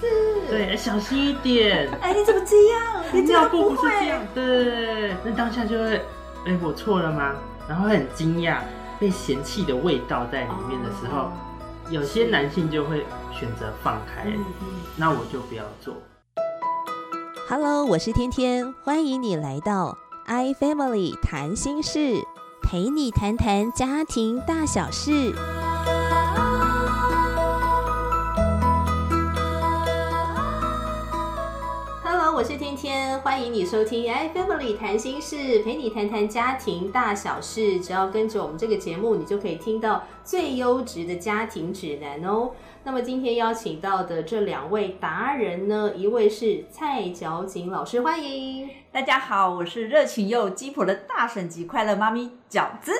子。对，小心一点。哎，你怎么这样？你尿布不是这样。对，那当下就会，哎，我错了吗？然后很惊讶，被嫌弃的味道在里面的时候，有些男性就会选择放开。那我就不要做。Hello，我是天天，欢迎你来到 iFamily 谈心事，陪你谈谈家庭大小事。我是天天，欢迎你收听《iFamily 谈心事》，陪你谈谈家庭大小事。只要跟着我们这个节目，你就可以听到最优质的家庭指南哦。那么今天邀请到的这两位达人呢，一位是蔡角景老师，欢迎大家好，我是热情又鸡婆的大婶级快乐妈咪饺子。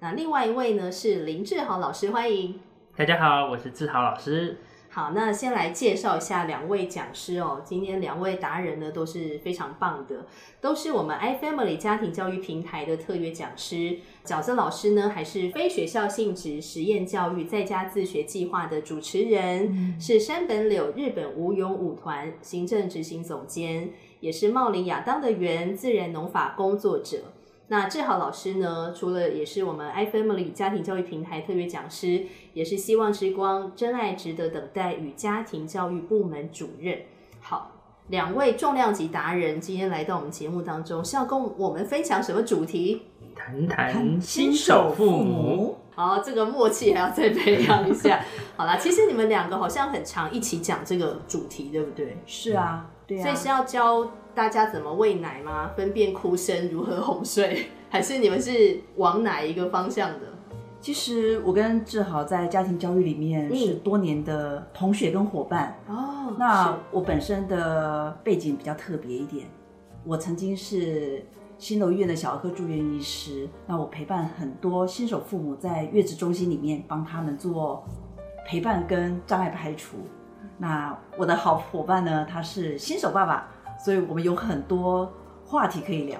那另外一位呢是林志豪老师，欢迎大家好，我是志豪老师。好，那先来介绍一下两位讲师哦。今天两位达人呢都是非常棒的，都是我们 iFamily 家庭教育平台的特约讲师。饺子老师呢还是非学校性质实验教育在家自学计划的主持人，是山本柳日本舞勇舞团行政执行总监，也是茂林亚当的原自然农法工作者。那志豪老师呢？除了也是我们 iFamily 家庭教育平台特约讲师，也是希望之光真爱值得等待与家庭教育部门主任。好，两位重量级达人今天来到我们节目当中，是要跟我们分享什么主题？谈谈新手父母。好，这个默契还要再培养一下。好啦，其实你们两个好像很常一起讲这个主题，对不对？是啊，对啊。所以是要教。大家怎么喂奶吗？分辨哭声，如何哄睡？还是你们是往哪一个方向的？其实我跟志豪在家庭教育里面是多年的同学跟伙伴哦。那我本身的背景比较特别一点，我曾经是新楼医院的小儿科住院医师。那我陪伴很多新手父母在月子中心里面帮他们做陪伴跟障碍排除。那我的好伙伴呢，他是新手爸爸。所以我们有很多话题可以聊。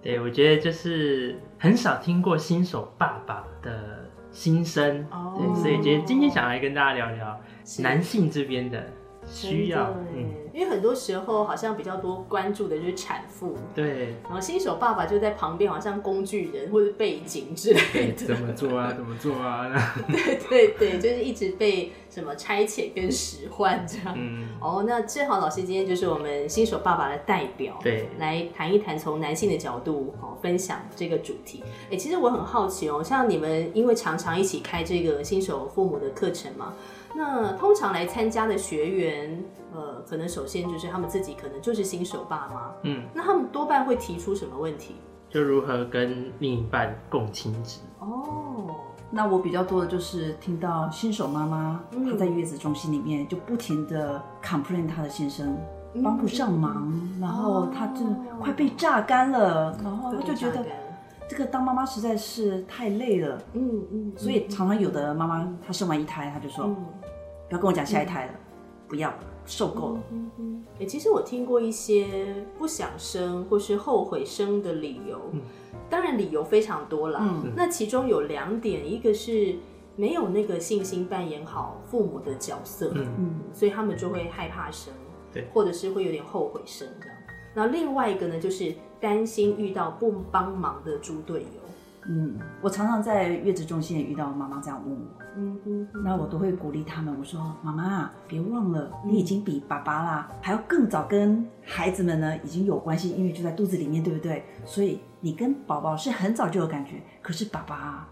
对，我觉得就是很少听过新手爸爸的心声，对，所以觉得今天想来跟大家聊聊男性这边的。需要，嗯，因为很多时候好像比较多关注的就是产妇，对，然后新手爸爸就在旁边，好像工具人或者背景之类的，怎么做啊？怎么做啊？对对对，就是一直被什么差遣跟使唤这样。嗯，哦，那正好老师今天就是我们新手爸爸的代表，对，来谈一谈从男性的角度哦分享这个主题。哎，其实我很好奇哦，像你们因为常常一起开这个新手父母的课程嘛。那通常来参加的学员，呃，可能首先就是他们自己可能就是新手爸妈，嗯，那他们多半会提出什么问题？就如何跟另一半共亲职？哦，那我比较多的就是听到新手妈妈她在月子中心里面就不停的 complain 她的先生帮不上忙，然后她就快被榨干了，然后她就觉得。这个当妈妈实在是太累了，嗯嗯，所以常常有的妈妈她生完一胎，她就说，不要跟我讲下一胎了，不要，受够了。嗯嗯，哎，其实我听过一些不想生或是后悔生的理由，当然理由非常多了。嗯，那其中有两点，一个是没有那个信心扮演好父母的角色，嗯嗯，所以他们就会害怕生，对，或者是会有点后悔生这样。那另外一个呢，就是担心遇到不帮忙的猪队友。嗯，我常常在月子中心也遇到妈妈这样问我。嗯嗯，那我都会鼓励他们，我说：“妈妈，别忘了，你已经比爸爸啦还要更早跟孩子们呢已经有关系，因为就在肚子里面，对不对？所以你跟宝宝是很早就有感觉，可是爸爸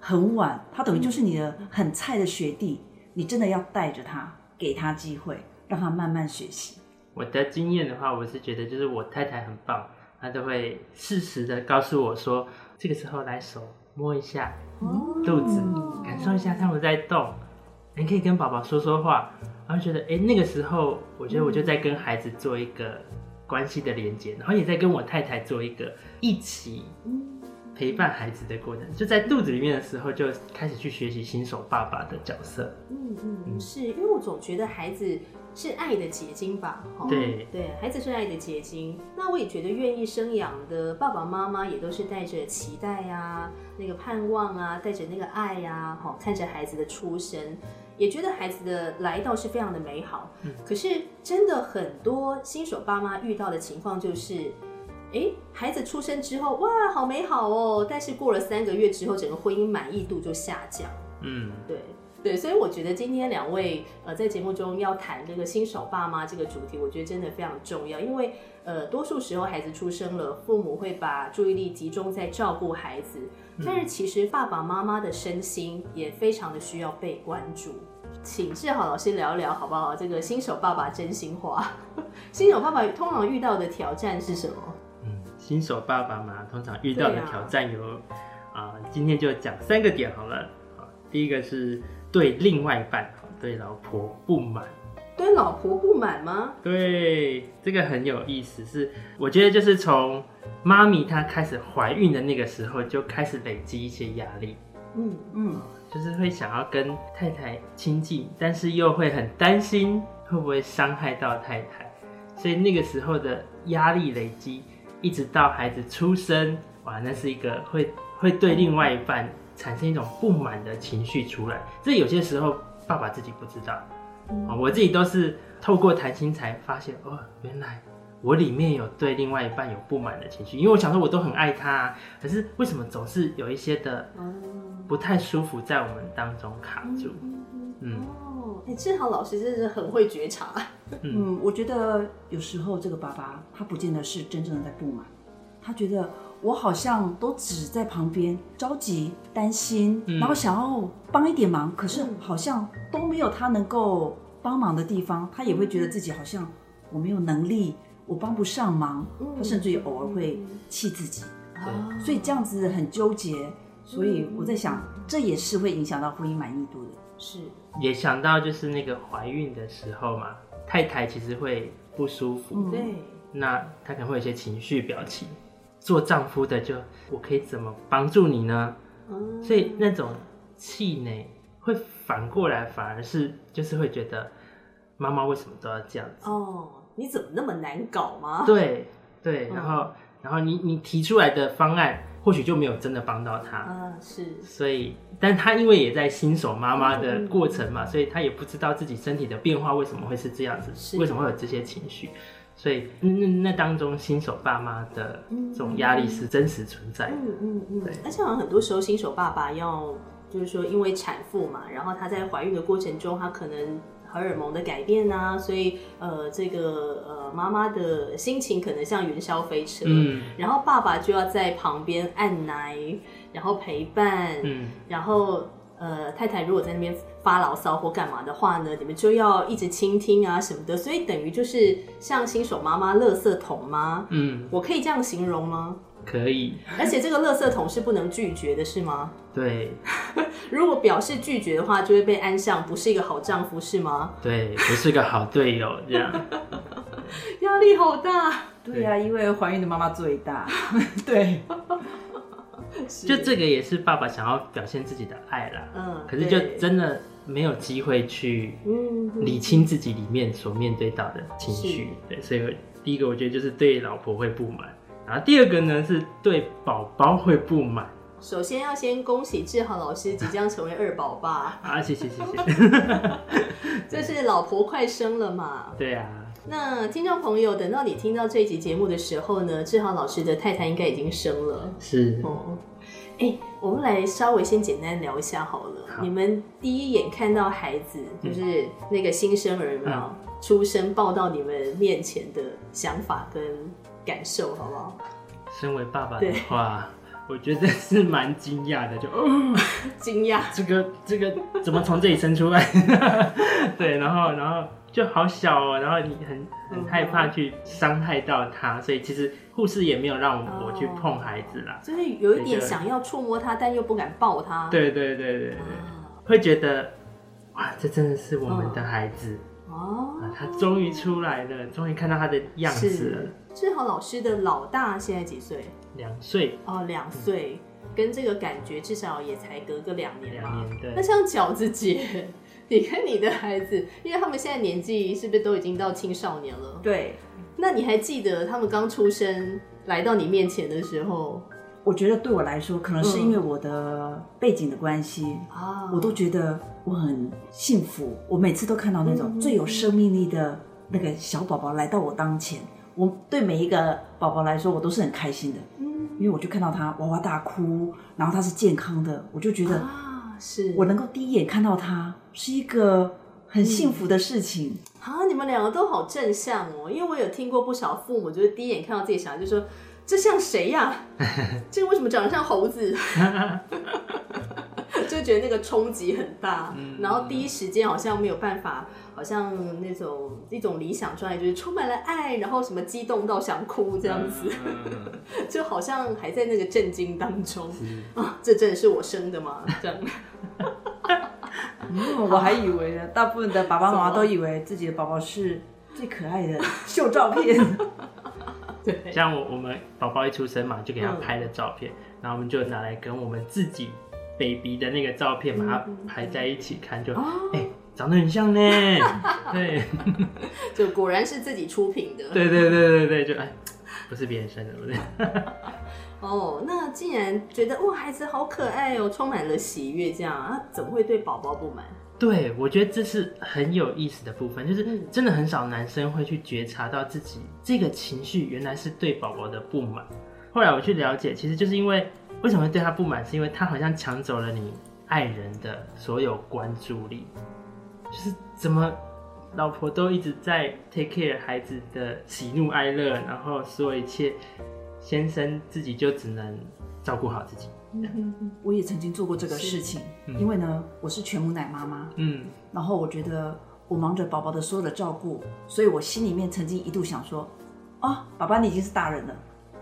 很晚，他等于就是你的很菜的学弟，你真的要带着他，给他机会，让他慢慢学习。”我的经验的话，我是觉得就是我太太很棒，她都会适时的告诉我说，这个时候来手摸一下肚子，感受一下他们在动，你可以跟宝宝说说话，然后觉得哎那个时候，我觉得我就在跟孩子做一个关系的连接，然后也在跟我太太做一个一起陪伴孩子的过程，就在肚子里面的时候就开始去学习新手爸爸的角色。嗯嗯，是因为我总觉得孩子。是爱的结晶吧？对对，孩子是爱的结晶。那我也觉得，愿意生养的爸爸妈妈也都是带着期待呀，那个盼望啊，带着那个爱呀，好看着孩子的出生。也觉得孩子的来到是非常的美好。嗯，可是真的很多新手爸妈遇到的情况就是，哎，孩子出生之后，哇，好美好哦，但是过了三个月之后，整个婚姻满意度就下降。嗯，对。对，所以我觉得今天两位呃在节目中要谈这个新手爸妈这个主题，我觉得真的非常重要，因为呃多数时候孩子出生了，父母会把注意力集中在照顾孩子，但是其实爸爸妈妈的身心也非常的需要被关注。请志豪老师聊一聊好不好？这个新手爸爸真心话，新手爸爸通常遇到的挑战是什么？嗯，新手爸爸嘛，通常遇到的挑战有啊，今天就讲三个点好了。啊，第一个是。对另外一半，对老婆不满，对老婆不满吗？对，这个很有意思。是我觉得就是从妈咪她开始怀孕的那个时候，就开始累积一些压力。嗯嗯，就是会想要跟太太亲近，但是又会很担心会不会伤害到太太，所以那个时候的压力累积，一直到孩子出生，哇，那是一个会会对另外一半。产生一种不满的情绪出来，这有些时候爸爸自己不知道。啊，我自己都是透过谈心才发现哦，原来我里面有对另外一半有不满的情绪，因为我想说我都很爱他，可是为什么总是有一些的不太舒服在我们当中卡住？嗯，哦，哎，志豪老师真是很会觉察。嗯，我觉得有时候这个爸爸他不见得是真正的在不满，他觉得。我好像都只在旁边着急、担心，然后想要帮一点忙，可是好像都没有他能够帮忙的地方，他也会觉得自己好像我没有能力，我帮不上忙，他甚至于偶尔会气自己，所以这样子很纠结。所以我在想，这也是会影响到婚姻满意度的。是，也想到就是那个怀孕的时候嘛，太太其实会不舒服，对，那她可能会有一些情绪表情。做丈夫的就我可以怎么帮助你呢？所以那种气馁会反过来，反而是就是会觉得妈妈为什么都要这样子？哦，你怎么那么难搞吗？对对，然后然后你你提出来的方案或许就没有真的帮到他。嗯，是。所以，但他因为也在新手妈妈的过程嘛，所以他也不知道自己身体的变化为什么会是这样子，为什么会有这些情绪。所以那那当中新手爸妈的这种压力是真实存在的。嗯嗯嗯，对。而且好像很多时候新手爸爸要就是说，因为产妇嘛，然后她在怀孕的过程中，她可能荷尔蒙的改变啊，所以呃，这个呃妈妈的心情可能像云霄飞车。嗯。然后爸爸就要在旁边按奶，然后陪伴。嗯。然后。呃，太太如果在那边发牢骚或干嘛的话呢，你们就要一直倾听啊什么的，所以等于就是像新手妈妈垃圾桶吗？嗯，我可以这样形容吗？可以。而且这个垃圾桶是不能拒绝的，是吗？对。如果表示拒绝的话，就会被安上，不是一个好丈夫，是吗？对，不是个好队友，这样。压力好大。对呀，因为怀孕的妈妈最大。对。就这个也是爸爸想要表现自己的爱啦，嗯，可是就真的没有机会去理清自己里面所面对到的情绪，对，所以第一个我觉得就是对老婆会不满，然后第二个呢是对宝宝会不满。首先要先恭喜志豪老师即将成为二宝爸 啊，谢谢谢谢，就是老婆快生了嘛？对啊。那听众朋友，等到你听到这一集节目的时候呢，志豪老师的太太应该已经生了。是哦，哎，我们来稍微先简单聊一下好了。你们第一眼看到孩子，就是那个新生儿嘛，出生抱到你们面前的想法跟感受，好不好？身为爸爸的话，我觉得是蛮惊讶的，就 惊讶，这个这个怎么从这里生出来？对，然后然后。就好小哦，然后你很很害怕去伤害到他，所以其实护士也没有让我去碰孩子啦，就是有一点想要触摸他，但又不敢抱他。对对对对对，会觉得哇，这真的是我们的孩子哦，他终于出来了，终于看到他的样子了。志豪老师的老大现在几岁？两岁哦，两岁，跟这个感觉至少也才隔个两年两年对。那像饺子姐。你跟你的孩子，因为他们现在年纪是不是都已经到青少年了？对。那你还记得他们刚出生来到你面前的时候，我觉得对我来说，可能是因为我的背景的关系啊，我都觉得我很幸福。我每次都看到那种最有生命力的那个小宝宝来到我当前，我对每一个宝宝来说，我都是很开心的。嗯，因为我就看到他哇哇大哭，然后他是健康的，我就觉得啊，是我能够第一眼看到他是一个很幸福的事情。啊，你们两个都好正向哦，因为我有听过不少父母，就是第一眼看到自己小孩就说。这像谁呀？这个为什么长得像猴子？就觉得那个冲击很大，然后第一时间好像没有办法，好像那种一种理想状态，就是充满了爱，然后什么激动到想哭这样子，就好像还在那个震惊当中啊！这真的是我生的吗？这样？嗯，我还以为呢，大部分的爸爸妈妈都以为自己的宝宝是最可爱的，秀照片。像我我们宝宝一出生嘛，就给他拍了照片，然后我们就拿来跟我们自己 baby 的那个照片把它排在一起看，就哎长得很像呢，对，就果然是自己出品的，对对对对对，就哎不是别人生的，不对。哦，那既然觉得哇孩子好可爱哦，充满了喜悦，这样啊怎么会对宝宝不满？对，我觉得这是很有意思的部分，就是真的很少男生会去觉察到自己这个情绪原来是对宝宝的不满。后来我去了解，其实就是因为为什么会对他不满，是因为他好像抢走了你爱人的所有关注力，就是怎么老婆都一直在 take care 孩子的喜怒哀乐，然后所有一切，先生自己就只能照顾好自己。我也曾经做过这个事情，因为呢，我是全母奶妈妈，嗯，然后我觉得我忙着宝宝的所有的照顾，所以我心里面曾经一度想说，啊，爸爸你已经是大人了，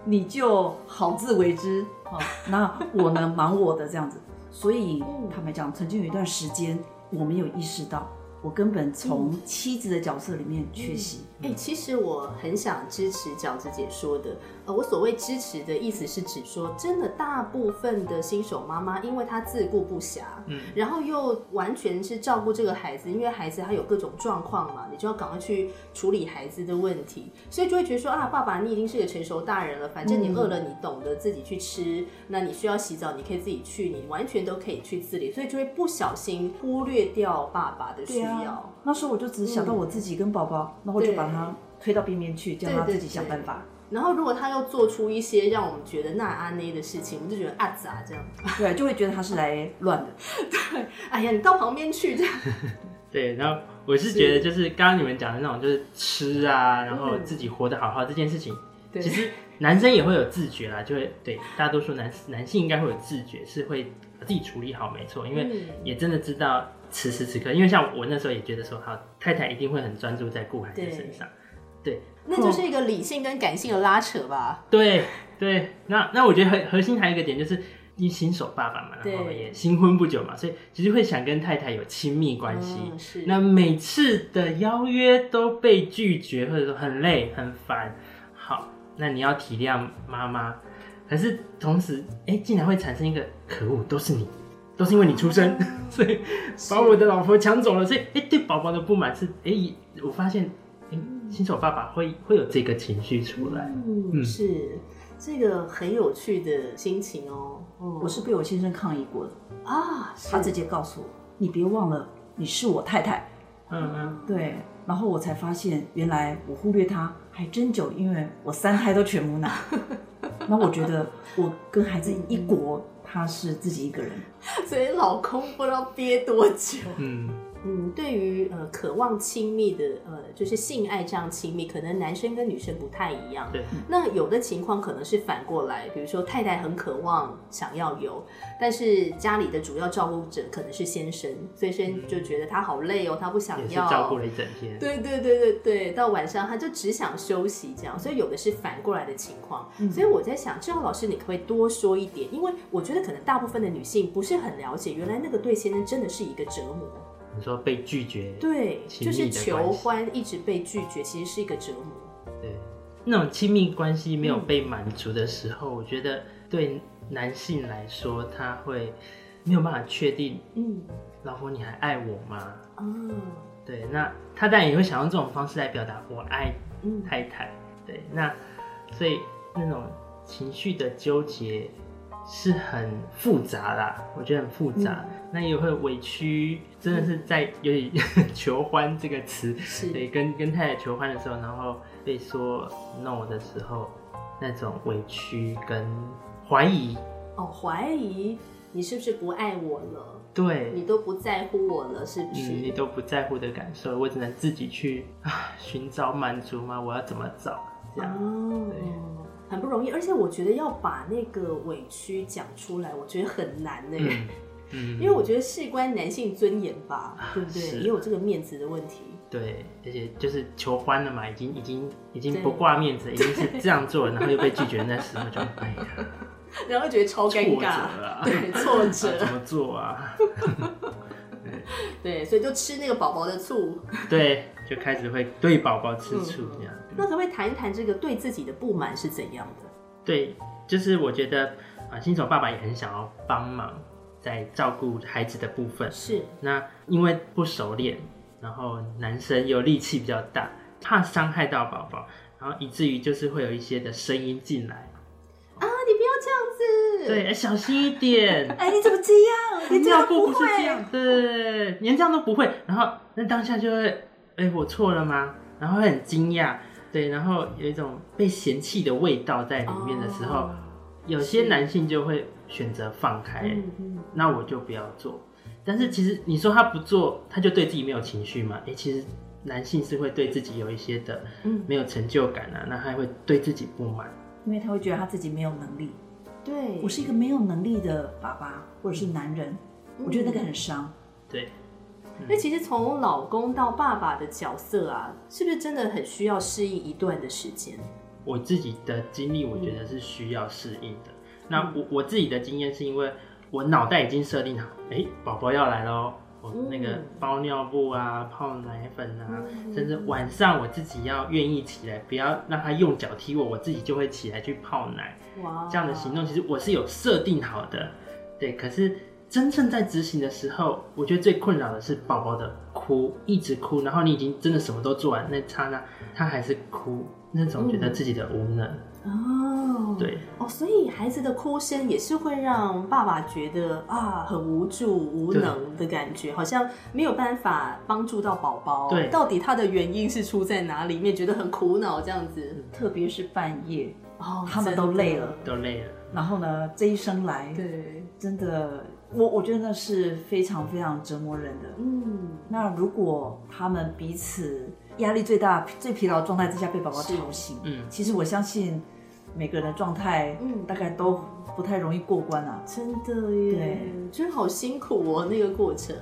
你就好自为之。啊，那我呢忙我的这样子，所以坦白讲，曾经有一段时间我没有意识到。我根本从妻子的角色里面缺席。哎，其实我很想支持饺子姐说的。呃，我所谓支持的意思是指说，真的大部分的新手妈妈，因为她自顾不暇，嗯，然后又完全是照顾这个孩子，因为孩子他有各种状况嘛，你就要赶快去处理孩子的问题，所以就会觉得说啊，爸爸你已经是个成熟大人了，反正你饿了你懂得自己去吃，那你需要洗澡你可以自己去，你完全都可以去自理，所以就会不小心忽略掉爸爸的需要。那时候我就只想到我自己跟宝宝，然后就把他推到边边去，叫他自己想办法。然后如果他又做出一些让我们觉得那阿内的事情，我们就觉得啊咋这样？对，就会觉得他是来乱的。对，哎呀，你到旁边去这样。对，然后我是觉得就是刚刚你们讲的那种，就是吃啊，然后自己活得好好这件事情，其实男生也会有自觉啦，就会对大多数男男性应该会有自觉，是会自己处理好，没错，因为也真的知道。此时此刻，因为像我那时候也觉得说，好太太一定会很专注在顾孩子身上，对，那就是一个理性跟感性的拉扯吧。对对，那那我觉得核核心还有一个点就是，一新手爸爸嘛，然后也新婚不久嘛，所以其实会想跟太太有亲密关系。是，那每次的邀约都被拒绝，或者说很累很烦。好，那你要体谅妈妈，可是同时，哎，竟然会产生一个可恶，都是你。都是因为你出生，所以把我的老婆抢走了。所以，哎，对宝宝的不满是，哎，我发现，哎，新手爸爸会会有这个情绪出来。嗯，是这个很有趣的心情哦。我是被我先生抗议过的啊，他直接告诉我，你别忘了你是我太太。嗯嗯，对。然后我才发现，原来我忽略他还真久，因为我三胎都全母奶。那我觉得我跟孩子一国。他是自己一个人，所以老公不知道憋多久。嗯。嗯，对于呃渴望亲密的呃就是性爱这样亲密，可能男生跟女生不太一样。对。那有的情况可能是反过来，比如说太太很渴望想要有，但是家里的主要照顾者可能是先生，所以先生就觉得他好累哦，他不想要。照顾了一整天。对对对对对，到晚上他就只想休息这样，所以有的是反过来的情况。所以我在想，志豪老师，你可不可以多说一点？因为我觉得可能大部分的女性不是很了解，原来那个对先生真的是一个折磨。你说被拒绝，对，就是求欢一直被拒绝，其实是一个折磨。对，那种亲密关系没有被满足的时候，我觉得对男性来说，他会没有办法确定，嗯，老婆你还爱我吗？嗯，对，那他当然也会想用这种方式来表达我爱太太。对，那所以那种情绪的纠结，是很复杂啦，我觉得很复杂。那也会委屈，真的是在有点 求欢这个词，对，跟跟太太求欢的时候，然后被说 no 的时候，那种委屈跟怀疑。哦，怀疑你是不是不爱我了？对，你都不在乎我了，是不是？你都不在乎的感受，我只能自己去啊寻找满足吗？我要怎么找？这样，对，很不容易。而且我觉得要把那个委屈讲出来，我觉得很难呢。嗯，因为我觉得事关男性尊严吧，对不对？也有这个面子的问题。对，而且就是求欢了嘛，已经已经已经不挂面子，已经是这样做了，然后又被拒绝，那时候就哎呀。然后觉得超尴尬，对，挫折，怎么做啊？对，所以就吃那个宝宝的醋，对，就开始会对宝宝吃醋这样。那可不可以谈一谈这个对自己的不满是怎样的？对，就是我觉得啊，新手爸爸也很想要帮忙在照顾孩子的部分。是，那因为不熟练，然后男生又力气比较大，怕伤害到宝宝，然后以至于就是会有一些的声音进来。啊，你不要这样子对，小心一点。哎，你怎么这样？你 尿布不是这样，对，连这样都不会。然后那当下就会，哎，我错了吗？然后会很惊讶，对，然后有一种被嫌弃的味道在里面的时候，有些男性就会选择放开，那我就不要做。但是其实你说他不做，他就对自己没有情绪吗？哎，其实男性是会对自己有一些的，没有成就感啊，那他会对自己不满，因为他会觉得他自己没有能力。对我是一个没有能力的爸爸，或者是男人，我觉得那个很伤。对，那其实从老公到爸爸的角色啊，是不是真的很需要适应一段的时间？我自己的经历，我觉得是需要适应的。那我我自己的经验是因为我脑袋已经设定好，哎，宝宝要来喽。那个包尿布啊，泡奶粉啊，甚至晚上我自己要愿意起来，不要让他用脚踢我，我自己就会起来去泡奶。哇，这样的行动其实我是有设定好的，对。可是真正在执行的时候，我觉得最困扰的是宝宝的哭，一直哭，然后你已经真的什么都做完，那刹那他还是哭，那种觉得自己的无能。哦，对哦，所以孩子的哭声也是会让爸爸觉得啊很无助、无能的感觉，好像没有办法帮助到宝宝。对，到底他的原因是出在哪里面？觉得很苦恼这样子，特别是半夜，哦，他们都累了，都累了。然后呢，这一生来，对，真的，我我觉得那是非常非常折磨人的。嗯，那如果他们彼此压力最大、最疲劳状态之下被宝宝吵醒，嗯，其实我相信。每个人的状态，嗯，大概都不太容易过关啊。真的耶，对，真好辛苦哦，那个过程。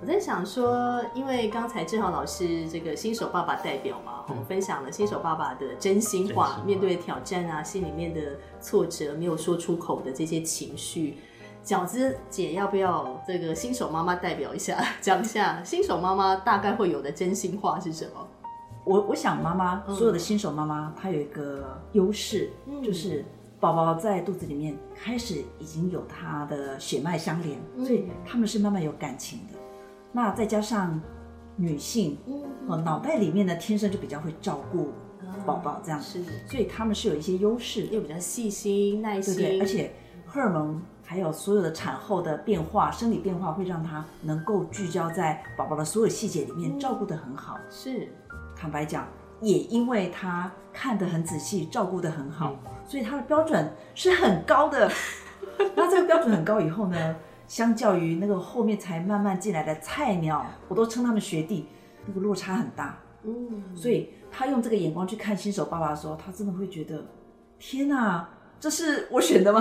我在想说，因为刚才志豪老师这个新手爸爸代表嘛，我们分享了新手爸爸的真心话，面对挑战啊，心里面的挫折没有说出口的这些情绪。饺子姐要不要这个新手妈妈代表一下，讲一下新手妈妈大概会有的真心话是什么？我我想妈妈所有的新手妈妈，她有一个优势，就是宝宝在肚子里面开始已经有她的血脉相连，所以他们是慢慢有感情的。那再加上女性，嗯，脑袋里面呢天生就比较会照顾宝宝，这样是，所以他们是有一些优势，又比较细心耐心，而且荷尔蒙还有所有的产后的变化、生理变化，会让他能够聚焦在宝宝的所有细节里面，照顾得很好，是。坦白讲，也因为他看得很仔细，照顾得很好，所以他的标准是很高的。那这个标准很高以后呢，相较于那个后面才慢慢进来的菜鸟，我都称他们学弟，那个落差很大。嗯，所以他用这个眼光去看新手爸爸的时候，他真的会觉得，天哪，这是我选的吗？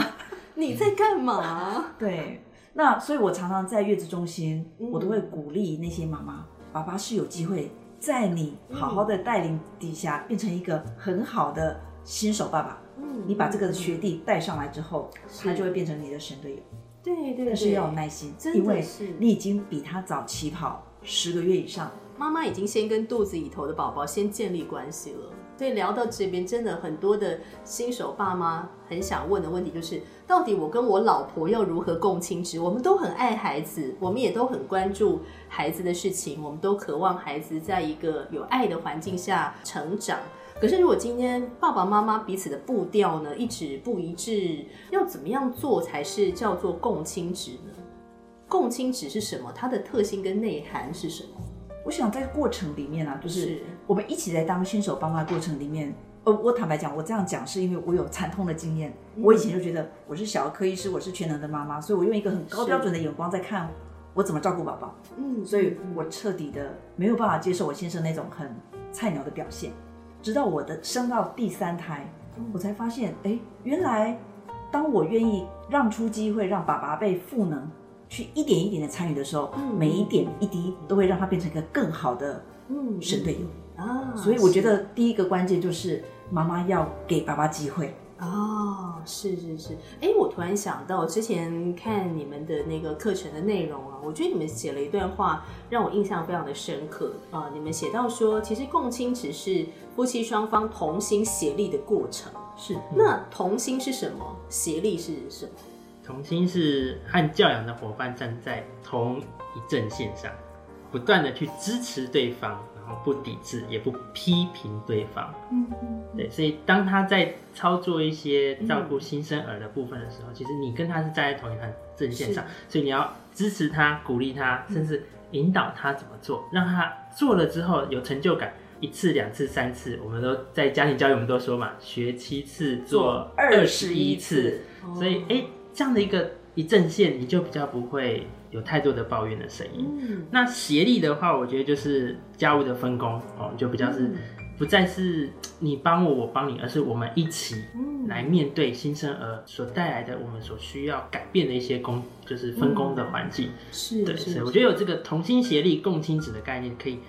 你在干嘛？对，那所以我常常在月子中心，我都会鼓励那些妈妈，爸爸是有机会。在你好好的带领底下，变成一个很好的新手爸爸。嗯，你把这个学弟带上来之后，他就会变成你的神队友。对对，但是要有耐心，因为你已经比他早起跑十个月以上。妈妈已经先跟肚子里头的宝宝先建立关系了。所以聊到这边，真的很多的新手爸妈很想问的问题就是，到底我跟我老婆要如何共亲职？我们都很爱孩子，我们也都很关注孩子的事情，我们都渴望孩子在一个有爱的环境下成长。可是如果今天爸爸妈妈彼此的步调呢一直不一致，要怎么样做才是叫做共亲职呢？共亲职是什么？它的特性跟内涵是什么？我想在过程里面啊，就是我们一起在当新手爸妈过程里面，呃，我坦白讲，我这样讲是因为我有惨痛的经验。我以前就觉得我是小儿科医师，我是全能的妈妈，所以我用一个很高标准的眼光在看我怎么照顾宝宝。嗯，所以我彻底的没有办法接受我先生那种很菜鸟的表现。直到我的生到第三胎，我才发现，哎，原来当我愿意让出机会让爸爸被赋能。去一点一点的参与的时候，每一点一滴都会让他变成一个更好的神队友啊！所以我觉得第一个关键就是妈妈要给爸爸机会哦。是是是，哎，我突然想到之前看你们的那个课程的内容啊，我觉得你们写了一段话让我印象非常的深刻啊。你们写到说，其实共亲只是夫妻双方同心协力的过程。是，那同心是什么？协力是什么？同心是和教养的伙伴站在同一阵线上，不断的去支持对方，然后不抵制也不批评对方。嗯，对，所以当他在操作一些照顾新生儿的部分的时候，其实你跟他是站在同一条阵线上，所以你要支持他、鼓励他，甚至引导他怎么做，让他做了之后有成就感。一次、两次、三次，我们都在家庭教育，我们都说嘛，学七次做二十一次，所以哎。这样的一个一阵线，你就比较不会有太多的抱怨的声音。嗯那协力的话，我觉得就是家务的分工哦，就比较是不再是你帮我，我帮你，而是我们一起来面对新生儿所带来的我们所需要改变的一些工，就是分工的环境。是，对，所以。我觉得有这个同心协力、共亲子的概念，可以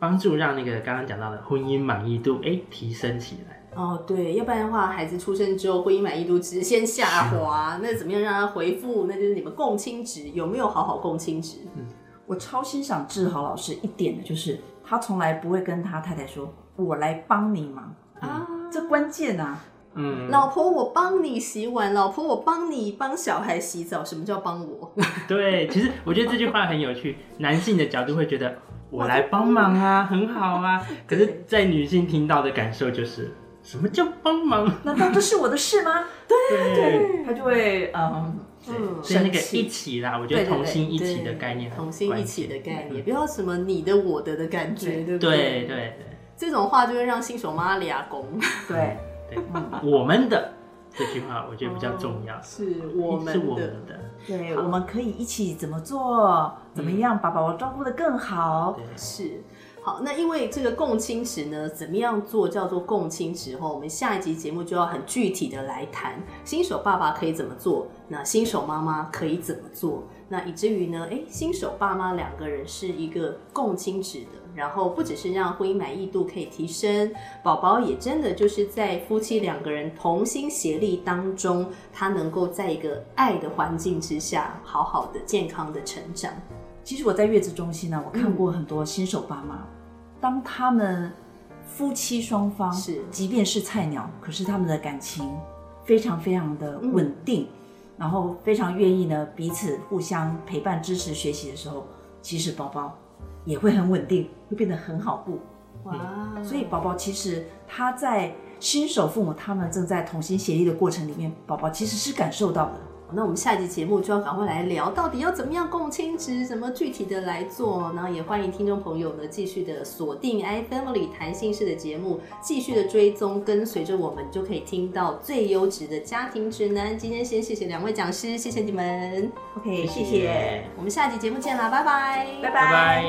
帮助让那个刚刚讲到的婚姻满意度哎提升起来。哦，对，要不然的话，孩子出生之后，婚姻满意度直线下滑，那怎么样让他回复？那就是你们共亲值有没有好好共亲值？嗯，我超欣赏志豪老师一点的就是，他从来不会跟他太太说“我来帮你忙”啊，这关键啊。嗯，老婆我帮你洗碗，老婆我帮你帮小孩洗澡，什么叫帮我？对，其实我觉得这句话很有趣，男性的角度会觉得我来帮忙啊，很好啊，可是，在女性听到的感受就是。什么叫帮忙？难道这是我的事吗？对 对，他就会嗯嗯，是那个一起啦。我觉得同心一起的概念，同心一起的概念，不要什么你的我的的感觉，对不对？对对对，这种话就会让新手妈俩拱。对 对，我们的这句话我觉得比较重要，是我们的。对，我们可以一起怎么做？怎么样把宝宝照顾的更好？是。好，那因为这个共亲值呢，怎么样做叫做共亲值？后我们下一集节目就要很具体的来谈，新手爸爸可以怎么做，那新手妈妈可以怎么做？那以至于呢，哎，新手爸妈两个人是一个共亲值的，然后不只是让婚姻满意度可以提升，宝宝也真的就是在夫妻两个人同心协力当中，他能够在一个爱的环境之下，好好的健康的成长。其实我在月子中心呢，我看过很多新手爸妈。当他们夫妻双方是，即便是菜鸟，可是他们的感情非常非常的稳定，然后非常愿意呢彼此互相陪伴、支持、学习的时候，其实宝宝也会很稳定，会变得很好顾。哇！所以宝宝其实他在新手父母他们正在同心协力的过程里面，宝宝其实是感受到的。那我们下一集节目就要赶快来聊，到底要怎么样共亲职，怎么具体的来做？然后也欢迎听众朋友呢继续的锁定 iFamily 谈心事的节目，继续的追踪跟随着我们，就可以听到最优质的家庭指南。今天先谢谢两位讲师，谢谢你们。OK，谢谢。我们下集节目见啦，拜拜，拜拜。